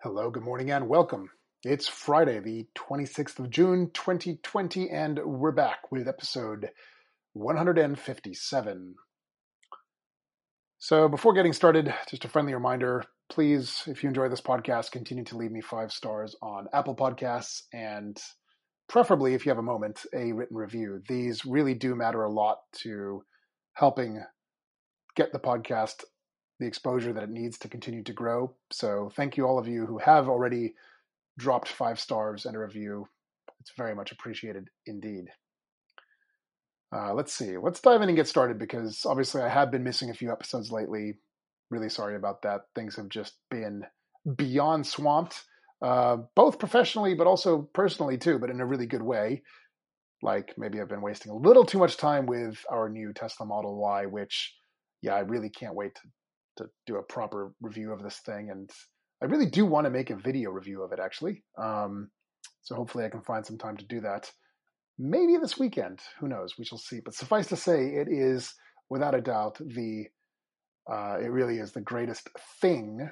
Hello, good morning, and welcome. It's Friday, the 26th of June, 2020, and we're back with episode 157. So, before getting started, just a friendly reminder please, if you enjoy this podcast, continue to leave me five stars on Apple Podcasts and preferably, if you have a moment, a written review. These really do matter a lot to helping get the podcast the exposure that it needs to continue to grow. So thank you all of you who have already dropped five stars and a review. It's very much appreciated indeed. Uh, let's see. Let's dive in and get started because obviously I have been missing a few episodes lately. Really sorry about that. Things have just been beyond swamped, uh, both professionally but also personally too, but in a really good way. Like maybe I've been wasting a little too much time with our new Tesla Model Y, which, yeah, I really can't wait to to do a proper review of this thing. And I really do want to make a video review of it, actually. Um, so hopefully I can find some time to do that. Maybe this weekend. Who knows? We shall see. But suffice to say, it is without a doubt the. Uh, it really is the greatest thing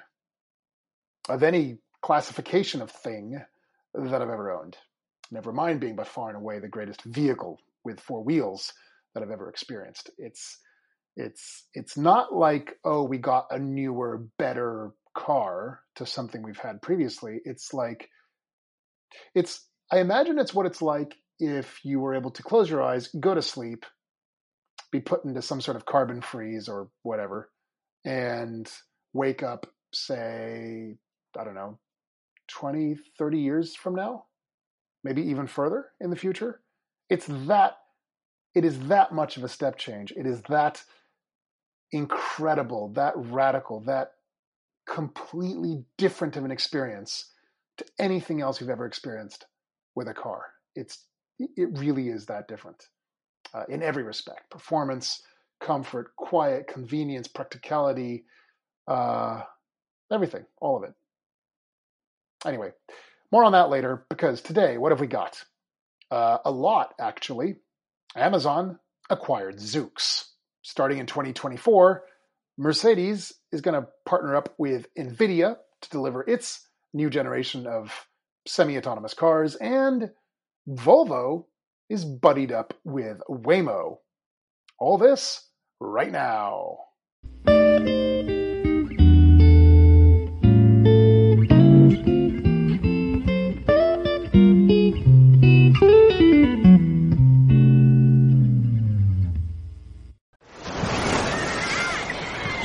of any classification of thing that I've ever owned. Never mind being by far and away the greatest vehicle with four wheels that I've ever experienced. It's it's it's not like oh we got a newer, better car to something we've had previously. It's like it's I imagine it's what it's like if you were able to close your eyes, go to sleep, be put into some sort of carbon freeze or whatever, and wake up, say, I don't know, 20, 30 years from now, maybe even further in the future. It's that, it is that much of a step change. It is that incredible, that radical, that completely different of an experience to anything else you've ever experienced with a car. It's it really is that different uh, in every respect: performance, comfort, quiet, convenience, practicality, uh, everything, all of it. Anyway, more on that later. Because today, what have we got? Uh, a lot, actually. Amazon acquired Zoox starting in 2024, Mercedes is going to partner up with NVIDIA to deliver its new generation of semi autonomous cars, and Volvo is buddied up with Waymo. All this right now.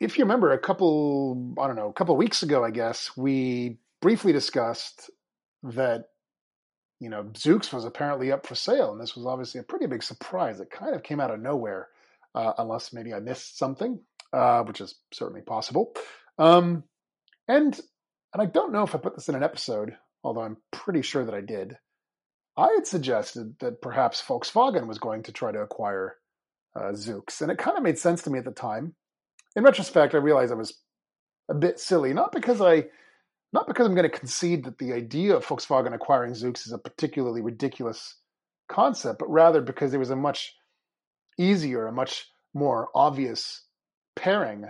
if you remember a couple, I don't know, a couple weeks ago, I guess, we briefly discussed that, you know, Zoox was apparently up for sale. And this was obviously a pretty big surprise. It kind of came out of nowhere, uh, unless maybe I missed something, uh, which is certainly possible. Um, and, and I don't know if I put this in an episode, although I'm pretty sure that I did. I had suggested that perhaps Volkswagen was going to try to acquire uh, Zoox. And it kind of made sense to me at the time in retrospect, I realized I was a bit silly. Not because I, not because I'm going to concede that the idea of Volkswagen acquiring Zoox is a particularly ridiculous concept, but rather because there was a much easier, a much more obvious pairing,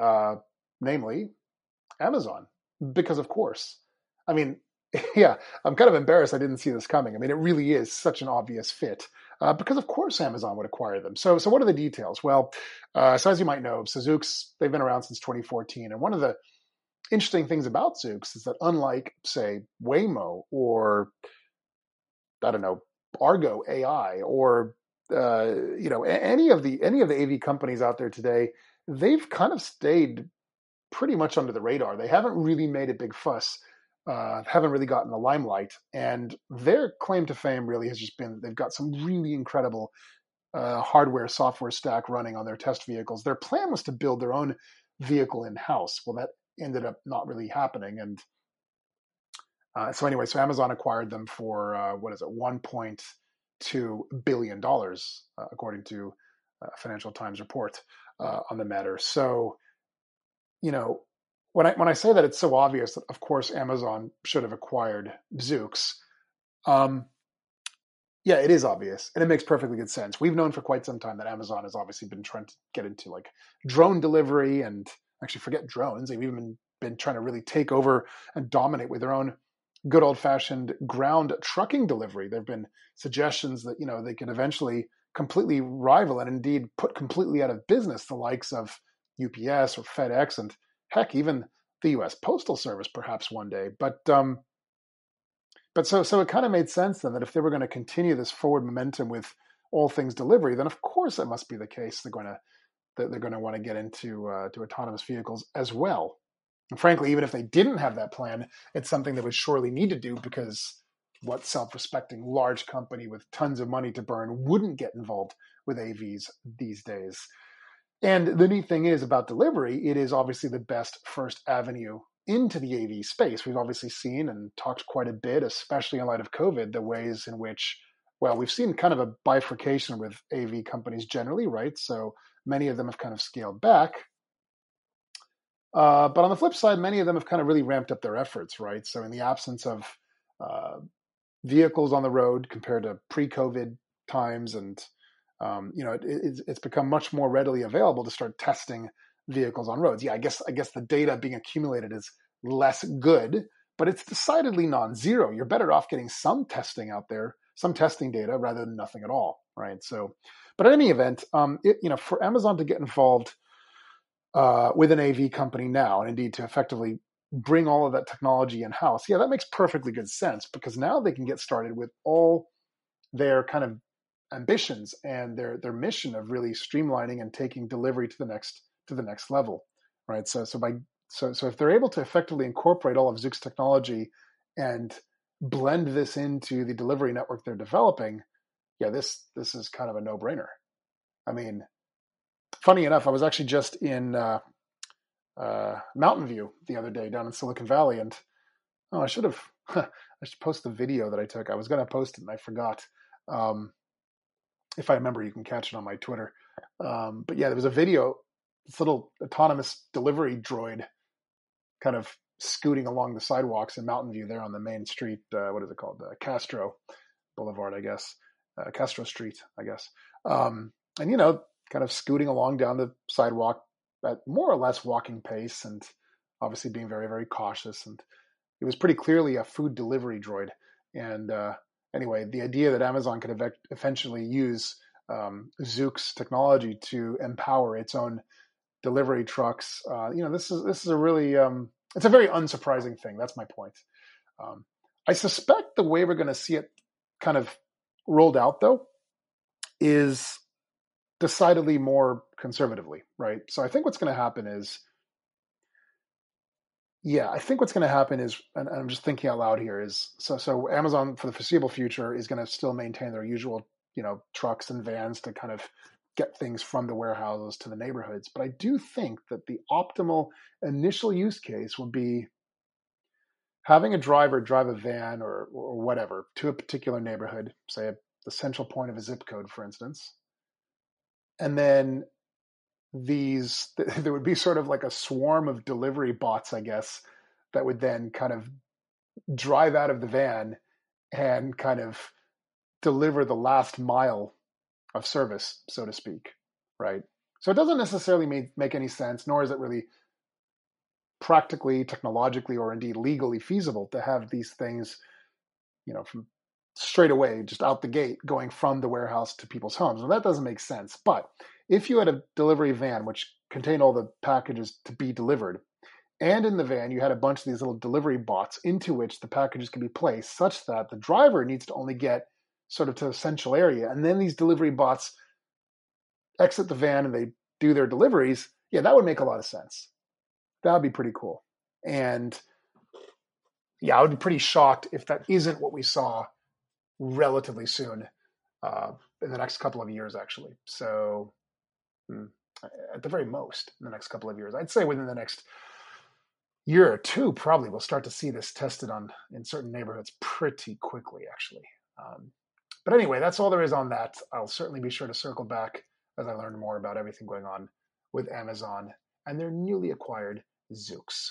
uh, namely Amazon. Because of course, I mean, yeah, I'm kind of embarrassed I didn't see this coming. I mean, it really is such an obvious fit uh, because of course Amazon would acquire them. So, so what are the details? Well, uh, so as you might know, Zoox they've been around since 2014, and one of the interesting things about Zoox is that unlike, say, Waymo or I don't know, Argo AI or uh, you know any of the any of the AV companies out there today, they've kind of stayed pretty much under the radar. They haven't really made a big fuss uh, haven't really gotten the limelight. And their claim to fame really has just been they've got some really incredible uh, hardware software stack running on their test vehicles. Their plan was to build their own vehicle in house. Well, that ended up not really happening. And Uh, so anyway, so Amazon acquired them for uh, what is it, 1.2 billion dollars, uh, according to a Financial Times report uh, on the matter. So, you know, when I when I say that it's so obvious that of course Amazon should have acquired Zoox. Um, yeah, it is obvious, and it makes perfectly good sense. We've known for quite some time that Amazon has obviously been trying to get into like drone delivery and actually forget drones. They've even been, been trying to really take over and dominate with their own good old fashioned ground trucking delivery. There have been suggestions that you know they could eventually completely rival and indeed put completely out of business the likes of UPS or FedEx and heck even the U.S. Postal Service perhaps one day. But um, but so so it kind of made sense then that if they were going to continue this forward momentum with all things delivery, then of course it must be the case they're going to that they're going to want to get into uh, to autonomous vehicles as well. And frankly, even if they didn't have that plan, it's something they would surely need to do because what self-respecting large company with tons of money to burn wouldn't get involved with AVs these days? And the neat thing is about delivery, it is obviously the best first avenue into the AV space. We've obviously seen and talked quite a bit, especially in light of COVID, the ways in which, well, we've seen kind of a bifurcation with AV companies generally, right? So many of them have kind of scaled back. Uh, but on the flip side, many of them have kind of really ramped up their efforts, right? So in the absence of uh, vehicles on the road compared to pre-COVID times, and um, you know, it, it's, it's become much more readily available to start testing vehicles on roads. Yeah, I guess I guess the data being accumulated is less good, but it's decidedly non-zero. You're better off getting some testing out there, some testing data rather than nothing at all, right? So, but in any event, um, it, you know, for Amazon to get involved uh, with an AV company now, and indeed to effectively bring all of that technology in house, yeah, that makes perfectly good sense because now they can get started with all their kind of ambitions and their their mission of really streamlining and taking delivery to the next to the next level, right? So so by so so if they're able to effectively incorporate all of Zoox technology and blend this into the delivery network they're developing, yeah, this this is kind of a no brainer. I mean, funny enough, I was actually just in uh, uh, Mountain View the other day down in Silicon Valley, and oh, I should have I should post the video that I took. I was going to post it and I forgot. Um, if I remember, you can catch it on my Twitter. Um, but yeah, there was a video this little autonomous delivery droid kind of scooting along the sidewalks in Mountain View there on the main street. Uh, what is it called? Uh, Castro Boulevard, I guess. Uh, Castro Street, I guess. Um, and, you know, kind of scooting along down the sidewalk at more or less walking pace and obviously being very, very cautious. And it was pretty clearly a food delivery droid. And uh, anyway, the idea that Amazon could eventually use um, technology to empower its own delivery trucks. Uh, you know, this is this is a really um, it's a very unsurprising thing. That's my point. Um, I suspect the way we're going to see it kind of rolled out, though, is decidedly more conservatively, right? So I think what's going to happen is, yeah, I think what's going to happen is, and I'm just thinking out loud here, is so so Amazon for the foreseeable future is going to still maintain their usual, you know, trucks and vans to kind of get things from the warehouses to the neighborhoods. But I do think that the optimal initial use case would be having a driver drive a van or, or whatever to a particular neighborhood, say at the central point of a zip code, for instance. And then these, there would be sort of like a swarm of delivery bots, I guess, that would then kind of drive out of the van and kind of deliver the last mile of service, so to speak, right? So it doesn't necessarily make, make any sense, nor is it really practically, technologically, or indeed legally feasible to have these things, you know, from straight away, just out the gate, going from the warehouse to people's homes. Well, that doesn't make sense. But if you had a delivery van which contained all the packages to be delivered, and in the van you had a bunch of these little delivery bots into which the packages can be placed, such that the driver needs to only get sort of to a central area. And then these delivery bots exit the van and they do their deliveries. Yeah, that would make a lot of sense. That would be pretty cool. And yeah, I would be pretty shocked if that isn't what we saw relatively soon uh, in the next couple of years, actually. So, at the very most, in the next couple of years, I'd say within the next, year or two, probably we'll start to see this tested on in certain neighborhoods pretty quickly, actually. Um, but anyway, that's all there is on that. I'll certainly be sure to circle back as I learn more about everything going on with Amazon and their newly acquired Zoox.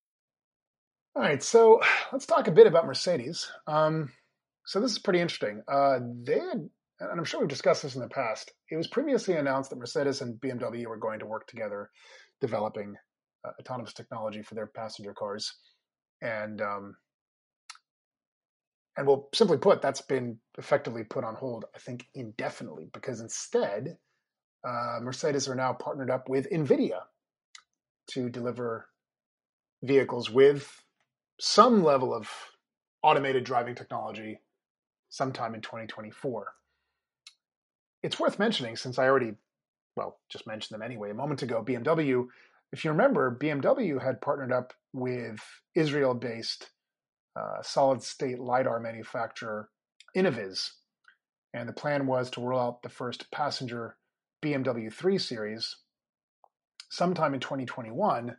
All right, so let's talk a bit about Mercedes. Um, so this is pretty interesting. Uh, they had, and I'm sure we've discussed this in the past. It was previously announced that Mercedes and BMW were going to work together, developing uh, autonomous technology for their passenger cars, and um, and well, simply put, that's been effectively put on hold. I think indefinitely because instead, uh, Mercedes are now partnered up with Nvidia to deliver vehicles with some level of automated driving technology sometime in 2024. It's worth mentioning since I already, well, just mentioned them anyway a moment ago. BMW, if you remember, BMW had partnered up with Israel based uh, solid state LiDAR manufacturer Innoviz. And the plan was to roll out the first passenger BMW 3 Series sometime in 2021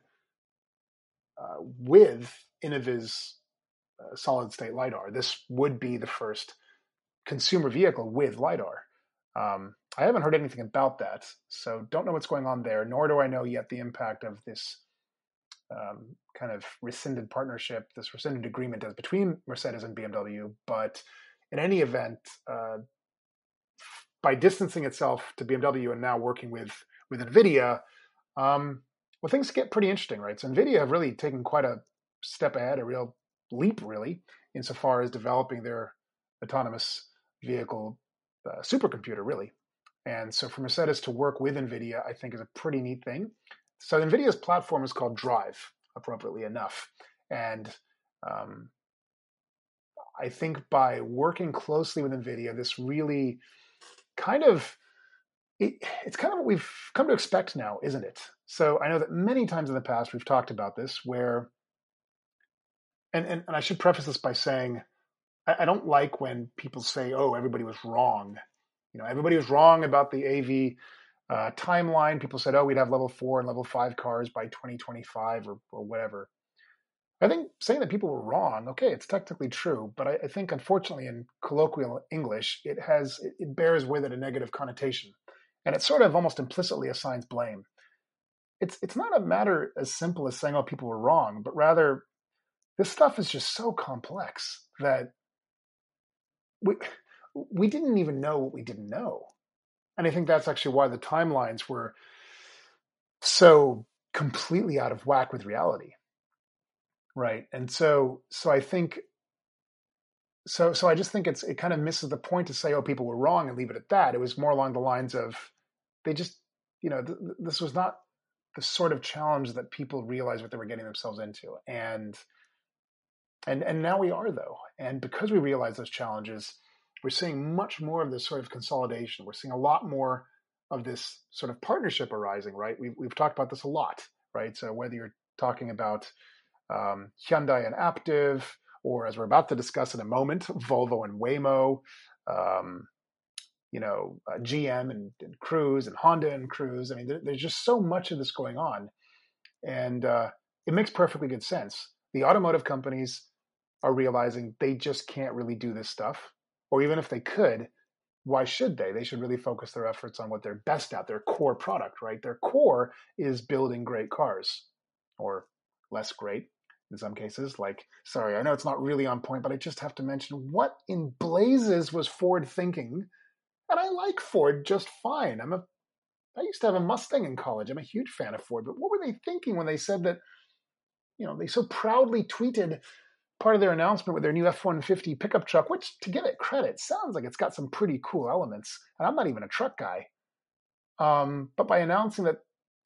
uh, with Innoviz uh, solid state LiDAR. This would be the first consumer vehicle with LiDAR. Um, I haven't heard anything about that, so don't know what's going on there, nor do I know yet the impact of this um, kind of rescinded partnership, this rescinded agreement as between Mercedes and BMW. But in any event, uh, by distancing itself to BMW and now working with with NVIDIA, um, well, things get pretty interesting, right? So NVIDIA have really taken quite a step ahead, a real leap, really, insofar as developing their autonomous vehicle uh, supercomputer, really. And so for Mercedes to work with NVIDIA, I think is a pretty neat thing. So NVIDIA's platform is called Drive, appropriately enough. And um, I think by working closely with NVIDIA, this really kind of it, it's kind of what we've come to expect now, isn't it? So I know that many times in the past we've talked about this where and, and, and I should preface this by saying I, I, don't like when people say, "Oh, everybody was wrong." You know, everybody was wrong about the AV uh, timeline. People said, "Oh, we'd have level four and level five cars by 2025 or or whatever." I think saying that people were wrong, okay, it's technically true, but I, I think unfortunately in colloquial English, it has it, it bears with it a negative connotation, and it sort of almost implicitly assigns blame. It's it's not a matter as simple as saying, "Oh, people were wrong," but rather this stuff is just so complex that we we didn't even know what we didn't know. And I think that's actually why the timelines were so completely out of whack with reality. Right. And so so I think so so I just think it's it kind of misses the point to say oh people were wrong and leave it at that. It was more along the lines of they just you know th- this was not the sort of challenge that people realized what they were getting themselves into and and and now we are though, and because we realize those challenges, we're seeing much more of this sort of consolidation. We're seeing a lot more of this sort of partnership arising. Right? We've we've talked about this a lot. Right? So whether you're talking about um, Hyundai and Aptiv, or as we're about to discuss in a moment, Volvo and Waymo, um, you know, uh, GM and, and, Cruise and Honda and Cruise. I mean, there, there's just so much of this going on, and uh, it makes perfectly good sense. The automotive companies are realizing they just can't really do this stuff. Or even if they could, why should they? They should really focus their efforts on what they're best at, their core product, right? Their core is building great cars or less great in some cases. Like, sorry, I know it's not really on point, but I just have to mention what in blazes was Ford thinking? And I like Ford just fine. I'm a I used to have a Mustang in college. I'm a huge fan of Ford, but what were they thinking when they said that, you know, they so proudly tweeted part of their announcement with their new F 150 pickup truck, which, to give it credit, sounds like it's got some pretty cool elements. And I'm not even a truck guy. Um, but by announcing that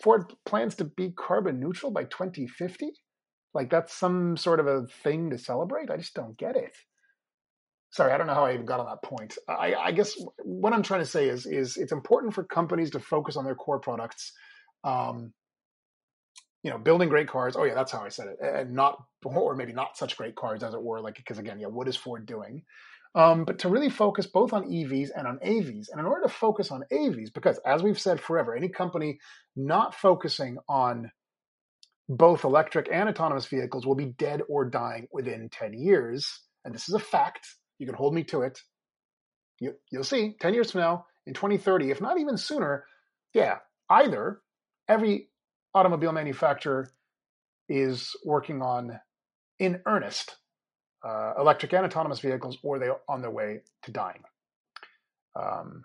Ford plans to be carbon neutral by 2050, Like that's some sort of a thing to celebrate? I just don't get it. Sorry, I don't know how I even got on that point. I, I guess what I'm trying to say is, is it's important for companies to focus on their core products. Um, you know, building great cars. Oh yeah, that's how I said it, and not, or maybe not such great cars as it were. Like because again, yeah, what is Ford doing? Um, but to really focus both on EVs and on AVs. And in order to focus on AVs, because as we've said forever, any company not focusing on both electric and autonomous vehicles will be dead or dying within 10 years. And this is a fact. You can hold me to it. You, you'll see 10 years from now, in 2030, if not even sooner, yeah, either every automobile manufacturer is working on in earnest uh, electric and autonomous vehicles, or they're on their way to dying. Um,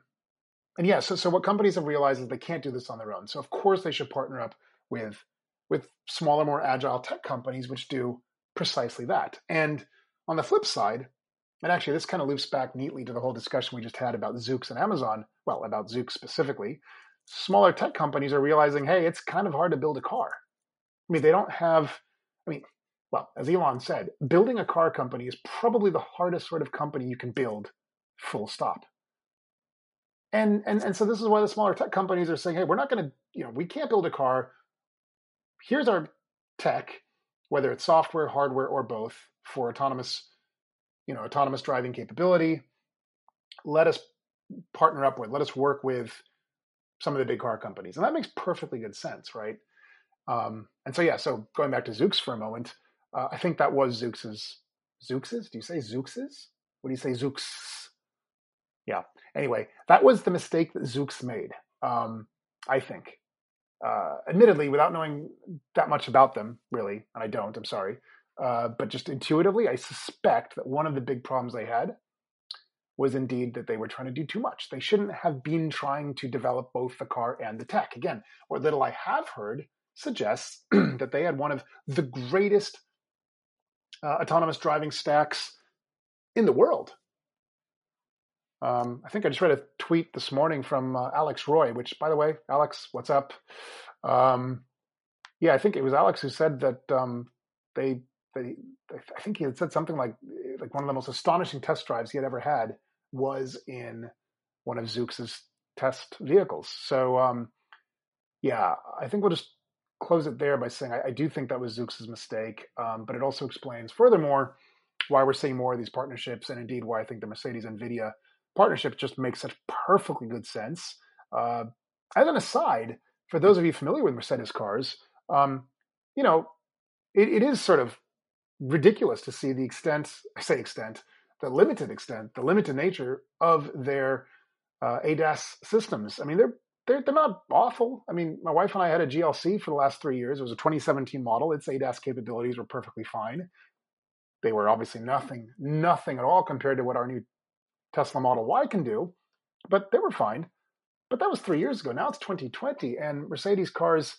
and yeah, so, so what companies have realized is they can't do this on their own. So of course they should partner up with with smaller, more agile tech companies which do precisely that. And on the flip side, and actually this kind of loops back neatly to the whole discussion we just had about Zoox and Amazon, well, about Zoox specifically, smaller tech companies are realizing, hey, it's kind of hard to build a car. I mean, they don't have, I mean, well, as Elon said, building a car company is probably the hardest sort of company you can build, full stop. And and and so this is why the smaller tech companies are saying, hey, we're not going to, you know, we can't build a car. Here's our tech, whether it's software, hardware, or both, for autonomous, you know, autonomous driving capability. Let us partner up with, let us work with some of the big car companies, and that makes perfectly good sense, right? Um, and so yeah, so going back to Zoox for a moment, uh, I think that was Zoox's. Zoox's? Do you say Zoox's? What do you say, Zoox? Yeah. Anyway, that was the mistake that Zoox made. Um, I think. Uh, admittedly, without knowing that much about them, really, and I don't. I'm sorry, uh, but just intuitively, I suspect that one of the big problems they had was indeed that they were trying to do too much. They shouldn't have been trying to develop both the car and the tech. Again, what little I have heard suggests that they had one of the greatest uh, autonomous driving stacks in the world. Um, I think I just read a tweet this morning from uh, Alex Roy, which, by the way, Alex, what's up? Um, yeah, I think it was Alex who said that um, they, they, I think he had said something like, like one of the most astonishing test drives he had ever had was in one of Zoox's test vehicles. So, um, yeah, I think we'll just close it there by saying I, I do think that was Zoox's mistake, um, but it also explains furthermore why we're seeing more of these partnerships, and indeed why I think the Mercedes Nvidia partnership just makes such perfectly good sense. Uh, as an aside, for those of you familiar with Mercedes cars, um, you know, it, it is sort of ridiculous to see the extent, I say extent, the limited extent, the limited nature of their uh, ADAS systems. I mean, they're they're, they're not awful. I mean, my wife and I had a GLC for the last three years. It was a 2017 model. Its ADAS capabilities were perfectly fine. They were obviously nothing, nothing at all compared to what our new Tesla Model Y can do, but they were fine. But that was three years ago. Now it's 2020, and Mercedes cars,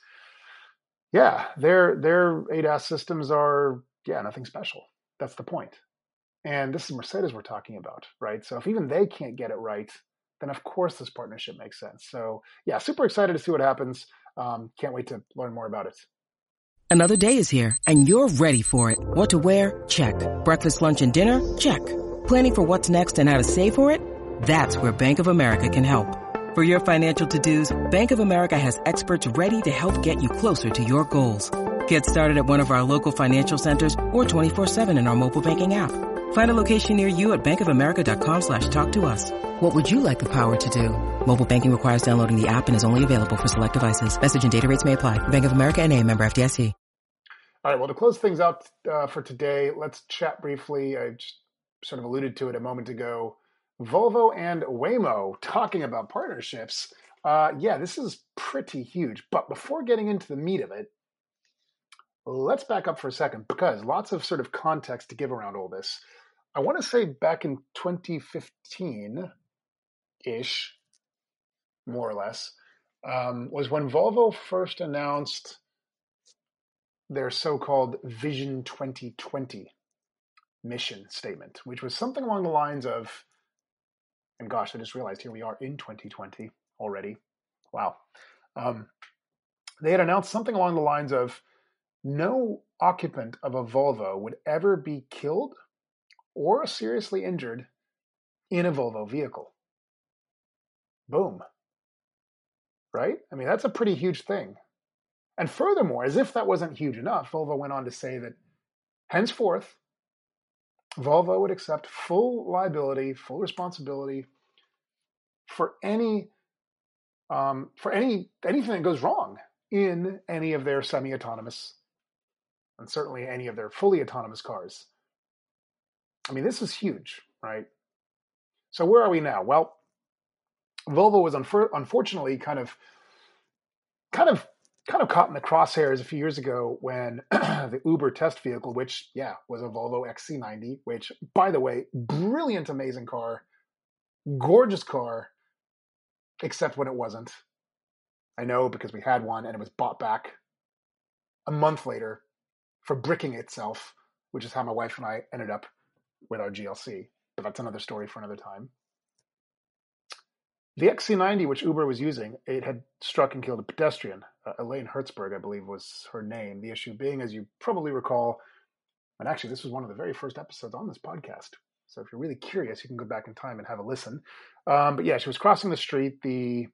yeah, their their ADAS systems are yeah nothing special. That's the point. And this is Mercedes we're talking about, right? So if even they can't get it right, then of course this partnership makes sense. So yeah, super excited to see what happens. Um, can't wait to learn more about it. Another day is here and you're ready for it. What to wear? Check. Breakfast, lunch, and dinner? Check. Planning for what's next and how to save for it? That's where Bank of America can help. For your financial to-dos, Bank of America has experts ready to help get you closer to your goals. Get started at one of our local financial centers or 24-7 in our mobile banking app. Find a location near you at bankofamerica.com slash talk to us. What would you like the power to do? Mobile banking requires downloading the app and is only available for select devices. Message and data rates may apply. Bank of America and a member FDIC. All right. Well, to close things out uh, for today, let's chat briefly. I just sort of alluded to it a moment ago. Volvo and Waymo talking about partnerships. Uh, yeah, this is pretty huge. But before getting into the meat of it, let's back up for a second because lots of sort of context to give around all this. I want to say back in 2015, ish, more or less, um, was when Volvo first announced their so called Vision 2020 mission statement, which was something along the lines of, and gosh, I just realized here we are in 2020 already. Wow. Um, they had announced something along the lines of no occupant of a Volvo would ever be killed or seriously injured in a Volvo vehicle. Boom. Right? I mean, that's a pretty huge thing. And furthermore, as if that wasn't huge enough, Volvo went on to say that henceforth, Volvo would accept full liability, full responsibility for any um, for any anything that goes wrong in any of their semi-autonomous and certainly any of their fully autonomous cars. I mean, this is huge, right? So where are we now? Well, Volvo was unfor- unfortunately kind of kind of kind of caught in the crosshairs a few years ago when the Uber test vehicle, which yeah was a Volvo XC90, which by the way, brilliant, amazing car, gorgeous car, except when it wasn't. I know because we had one and it was bought back a month later for bricking itself, which is how my wife and I ended up with our GLC. But that's another story for another time. The XC90, which Uber was using, it had struck and killed a pedestrian. Uh, Elaine Herzberg, I believe, was her name. The issue being, as you probably recall, and actually, this was one of the very first episodes on this podcast. So if you're really curious, you can go back in time and have a listen. Um, but yeah, she was crossing the street. The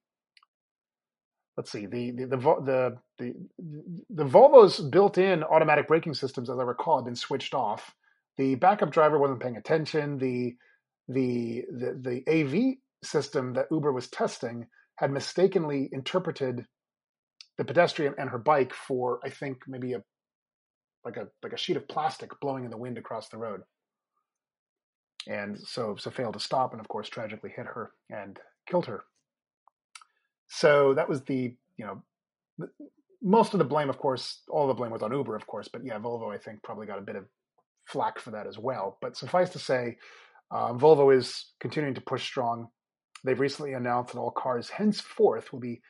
let's see, the the the the the, the Volvo's built-in automatic braking systems, as I recall, had been switched off. The backup driver wasn't paying attention. The the the, the AV system that Uber was testing had mistakenly interpreted the pedestrian and her bike for I think maybe a like a like a sheet of plastic blowing in the wind across the road. And so so failed to stop and of course tragically hit her and killed her. So that was the, you know, most of the blame, of course, all the blame was on Uber, of course, but yeah, Volvo, I think, probably got a bit of flack for that as well. But suffice to say, uh, Volvo is continuing to push strong. They've recently announced that all cars henceforth will be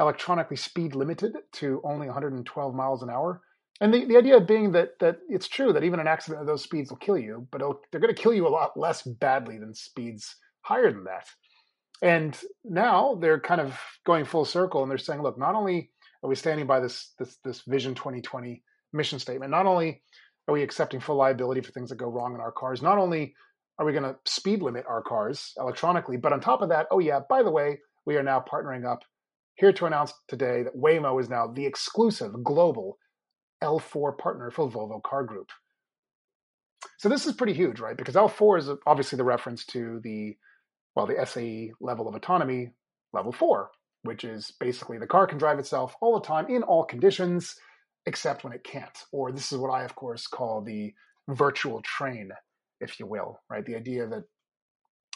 electronically speed limited to only 112 miles an hour. And the, the idea being that that it's true that even an accident at those speeds will kill you, but they're going to kill you a lot less badly than speeds higher than that. And now they're kind of going full circle and they're saying, look, not only are we standing by this this this Vision 2020 mission statement, not only are we accepting full liability for things that go wrong in our cars, not only are we going to speed limit our cars electronically? But on top of that, oh yeah, by the way, we are now partnering up here to announce today that Waymo is now the exclusive global L4 partner for Volvo Car Group. So this is pretty huge, right? Because L4 is obviously the reference to the well, the SAE level of autonomy, level 4, which is basically the car can drive itself all the time in all conditions except when it can't. Or this is what I of course call the virtual train if you will, right? The idea that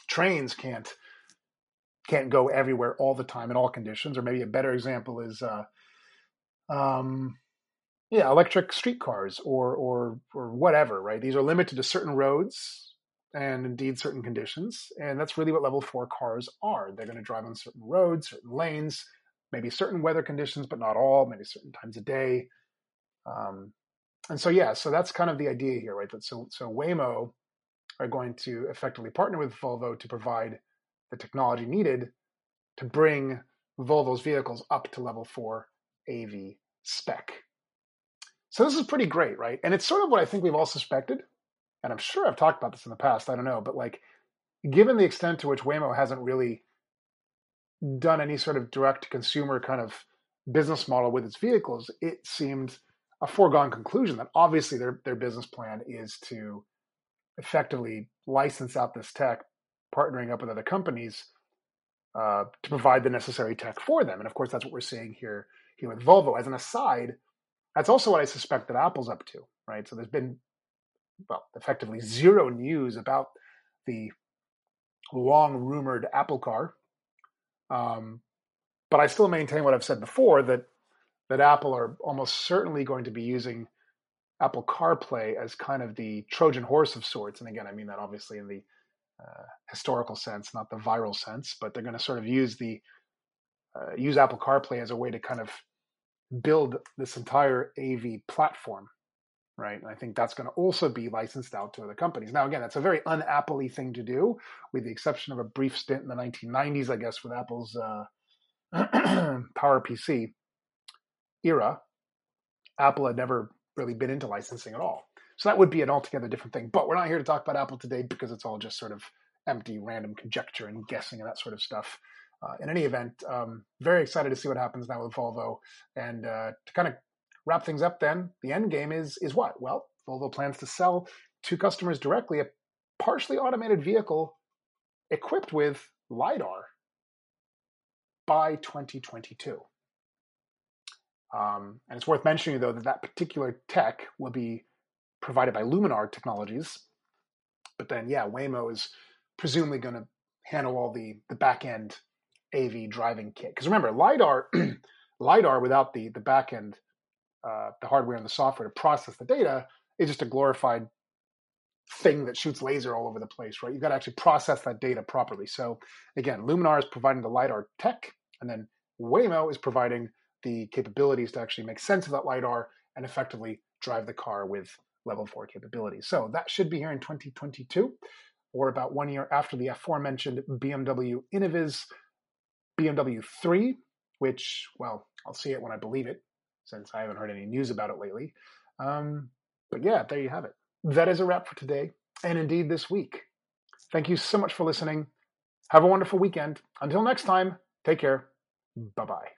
trains can't can't go everywhere all the time in all conditions, or maybe a better example is, uh, um, yeah, electric streetcars or or or whatever, right? These are limited to certain roads and indeed certain conditions, and that's really what level four cars are. They're going to drive on certain roads, certain lanes, maybe certain weather conditions, but not all. Maybe certain times a day. Um, and so yeah, so that's kind of the idea here, right? That so so Waymo are going to effectively partner with Volvo to provide the technology needed to bring Volvo's vehicles up to level four AV spec. So this is pretty great, right? And it's sort of what I think we've all suspected. And I'm sure I've talked about this in the past. I don't know. But like, given the extent to which Waymo hasn't really done any sort of direct consumer kind of business model with its vehicles, it seemed a foregone conclusion that obviously their, their business plan is to effectively license out this tech, partnering up with other companies uh, to provide the necessary tech for them. And of course, that's what we're seeing here here with Volvo. As an aside, that's also what I suspect that Apple's up to, right? So there's been, well, effectively zero news about the long rumored Apple car. Um, but I still maintain what I've said before that that Apple are almost certainly going to be using Apple CarPlay as kind of the Trojan horse of sorts. And again, I mean that obviously in the uh, historical sense, not the viral sense, but they're going to sort of use the uh, use Apple CarPlay as a way to kind of build this entire AV platform, right? And I think that's going to also be licensed out to other companies. Now, again, that's a very un-Apple thing to do, with the exception of a brief stint in the 1990s, I guess, with Apple's uh, PowerPC era. Apple had never really been into licensing at all. So that would be an altogether different thing. But we're not here to talk about Apple today because it's all just sort of empty, random conjecture and guessing and that sort of stuff. Uh, in any event, um, very excited to see what happens now with Volvo. And uh, to kind of wrap things up, then the end game is is what? Well, Volvo plans to sell to customers directly a partially automated vehicle equipped with lidar by 2022. Um, and it's worth mentioning, though, that that particular tech will be provided by Luminar Technologies. But then, yeah, Waymo is presumably going to handle all the the back end AV driving kit. Because remember, lidar lidar without the the back end, uh, the hardware and the software to process the data is just a glorified thing that shoots laser all over the place, right? You've got to actually process that data properly. So again, Luminar is providing the lidar tech, and then Waymo is providing the capabilities to actually make sense of that lidar and effectively drive the car with level four capabilities. So that should be here in 2022, or about one year after the aforementioned BMW Innoviz BMW 3, which, well, I'll see it when I believe it, since I haven't heard any news about it lately. Um, but yeah, there you have it. That is a wrap for today, and indeed this week. Thank you so much for listening. Have a wonderful weekend. Until next time, take care. Bye bye.